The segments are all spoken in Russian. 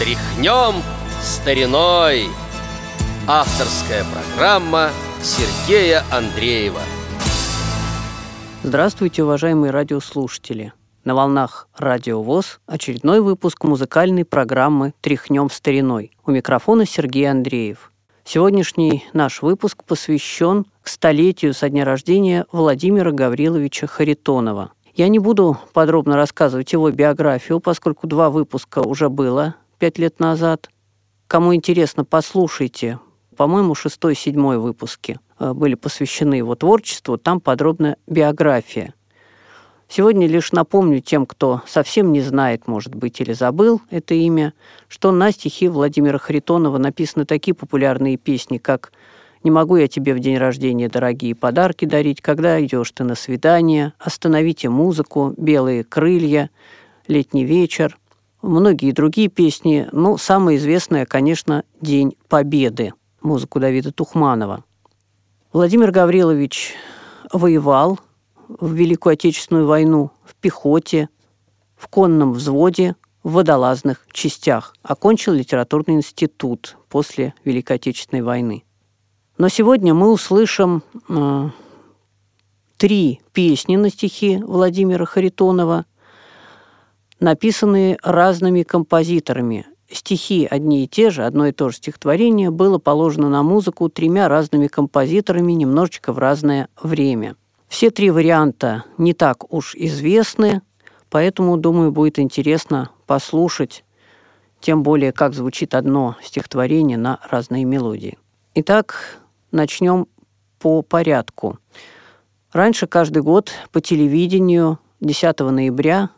Тряхнем стариной. Авторская программа Сергея Андреева. Здравствуйте, уважаемые радиослушатели. На волнах Радио ВОЗ очередной выпуск музыкальной программы «Тряхнем стариной». У микрофона Сергей Андреев. Сегодняшний наш выпуск посвящен к столетию со дня рождения Владимира Гавриловича Харитонова. Я не буду подробно рассказывать его биографию, поскольку два выпуска уже было пять лет назад. Кому интересно, послушайте. По-моему, шестой и седьмой выпуски э, были посвящены его творчеству. Там подробно биография. Сегодня лишь напомню тем, кто совсем не знает, может быть, или забыл это имя, что на стихи Владимира Харитонова написаны такие популярные песни, как «Не могу я тебе в день рождения дорогие подарки дарить», «Когда идешь ты на свидание», «Остановите музыку», «Белые крылья», «Летний вечер», многие другие песни, но самая известная, конечно, «День Победы», музыку Давида Тухманова. Владимир Гаврилович воевал – в Великую Отечественную войну в пехоте, в конном взводе, в водолазных частях. Окончил литературный институт после Великой Отечественной войны. Но сегодня мы услышим э, три песни на стихи Владимира Харитонова, написанные разными композиторами. Стихи одни и те же, одно и то же стихотворение было положено на музыку тремя разными композиторами немножечко в разное время. Все три варианта не так уж известны, поэтому, думаю, будет интересно послушать, тем более, как звучит одно стихотворение на разные мелодии. Итак, начнем по порядку. Раньше каждый год по телевидению 10 ноября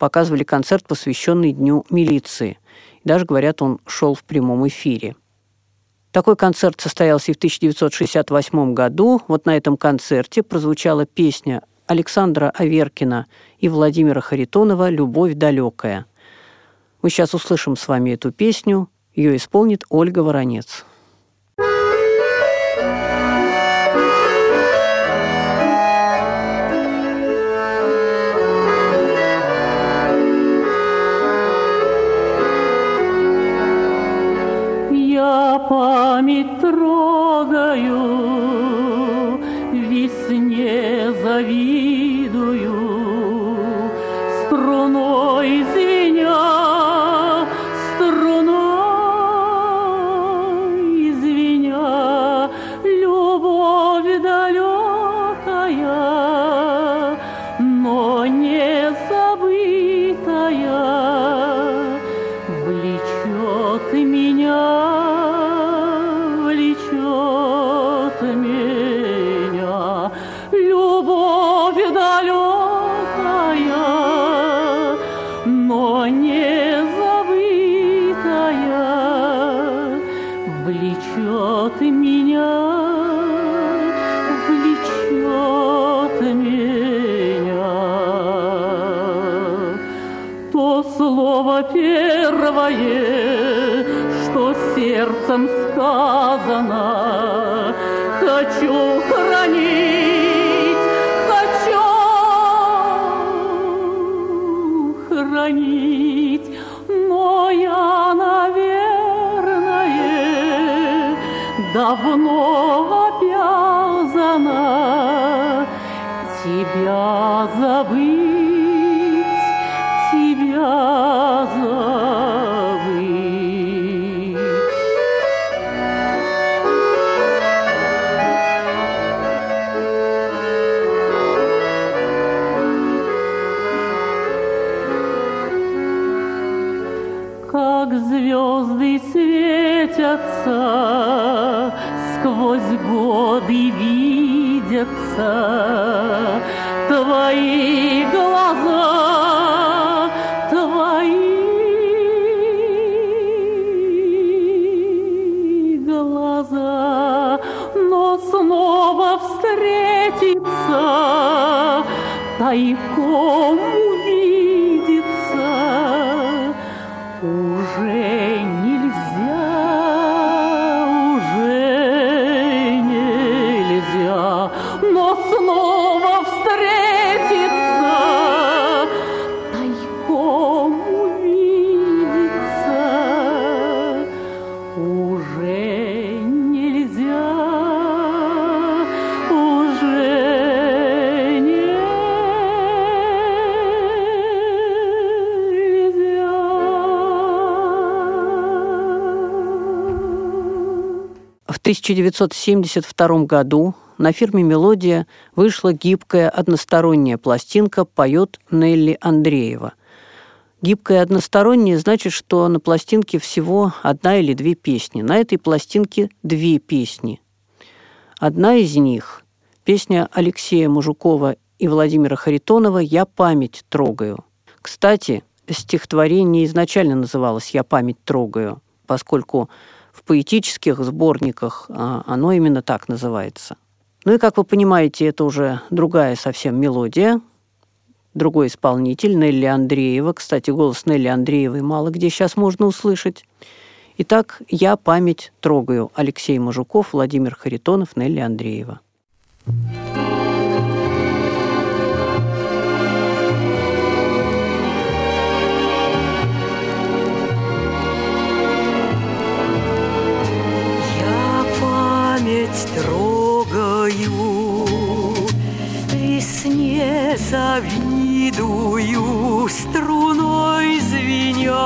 показывали концерт, посвященный Дню милиции. даже, говорят, он шел в прямом эфире. Такой концерт состоялся и в 1968 году. Вот на этом концерте прозвучала песня Александра Аверкина и Владимира Харитонова «Любовь далекая». Мы сейчас услышим с вами эту песню. Ее исполнит Ольга Воронец. Сердцем сказано, хочу хранить, хочу хранить, но я, наверное, давно обязана тебя забыть, светятся, сквозь годы видятся. Твои глаза, твои глаза, но снова встретиться тайком 1972 году на фирме «Мелодия» вышла гибкая односторонняя пластинка «Поет Нелли Андреева». Гибкая односторонняя значит, что на пластинке всего одна или две песни. На этой пластинке две песни. Одна из них – песня Алексея Мужукова и Владимира Харитонова «Я память трогаю». Кстати, стихотворение изначально называлось «Я память трогаю», поскольку в поэтических сборниках а, оно именно так называется. Ну и, как вы понимаете, это уже другая совсем мелодия, другой исполнитель, Нелли Андреева. Кстати, голос Нелли Андреевой мало где сейчас можно услышать. Итак, «Я память трогаю» Алексей Мужуков, Владимир Харитонов, Нелли Андреева. Завидую, струной звеня,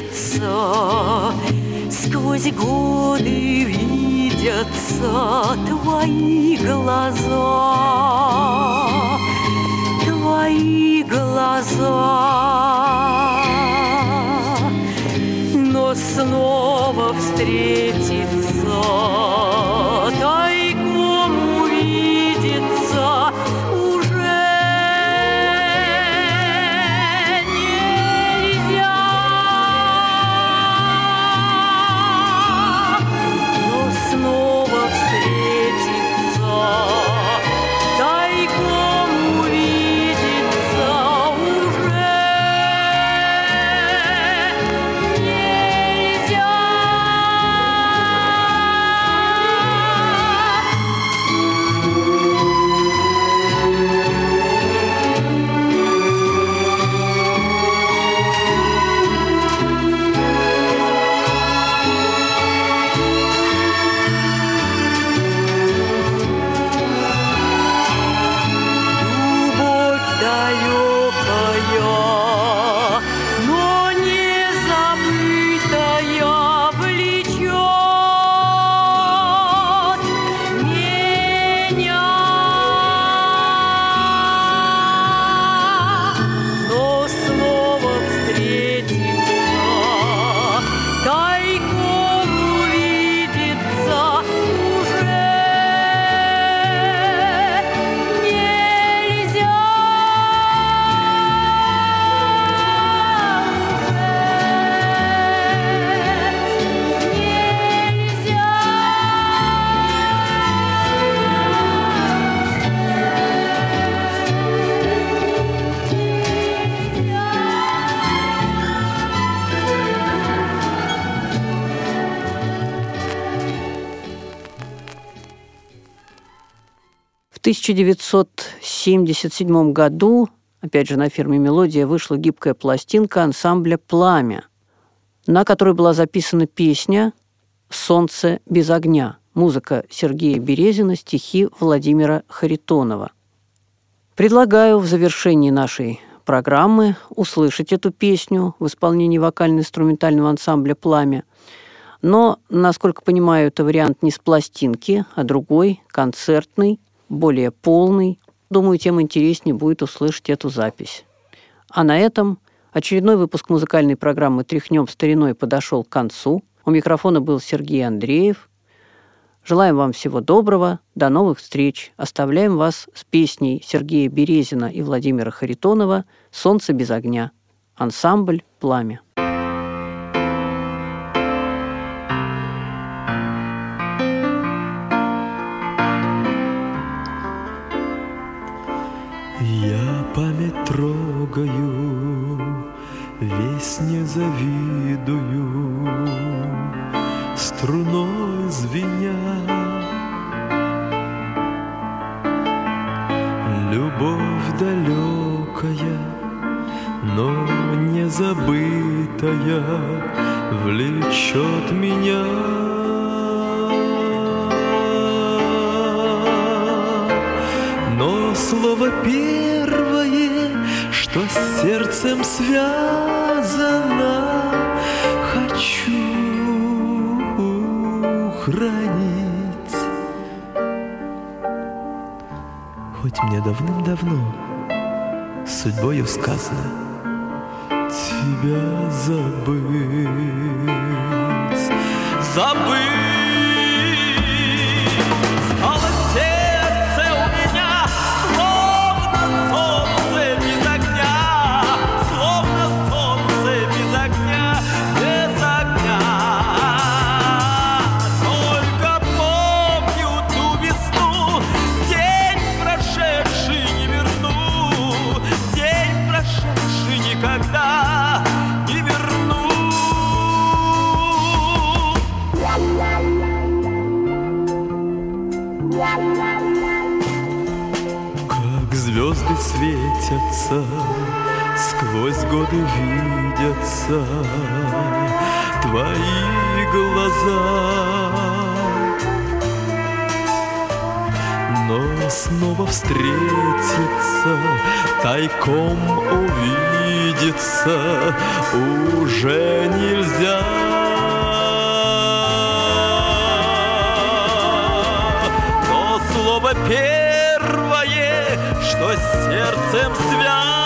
светятся, сквозь годы видятся твои глаза, твои глаза. Но снова встретиться, 1977 году, опять же, на фирме «Мелодия» вышла гибкая пластинка ансамбля «Пламя», на которой была записана песня «Солнце без огня», музыка Сергея Березина, стихи Владимира Харитонова. Предлагаю в завершении нашей программы услышать эту песню в исполнении вокально-инструментального ансамбля «Пламя». Но, насколько понимаю, это вариант не с пластинки, а другой, концертный, более полный. Думаю, тем интереснее будет услышать эту запись. А на этом Очередной выпуск музыкальной программы «Тряхнем стариной» подошел к концу. У микрофона был Сергей Андреев. Желаем вам всего доброго. До новых встреч. Оставляем вас с песней Сергея Березина и Владимира Харитонова «Солнце без огня». Ансамбль «Пламя». Я память трогаю, весь не завидую, струной звеня. Любовь далекая, но не забытая, влечет меня. Но слово первое, что с сердцем связано, хочу хранить. Хоть мне давным-давно судьбою сказано тебя забыть, забыть. Как звезды светятся, сквозь годы видятся твои глаза. Но снова встретиться, тайком увидеться уже нельзя. Что с сердцем связано,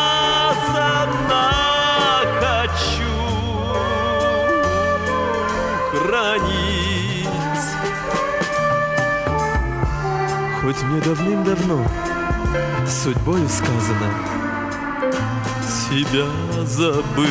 хочу хранить. Хоть мне давным-давно судьбою сказано тебя забыть,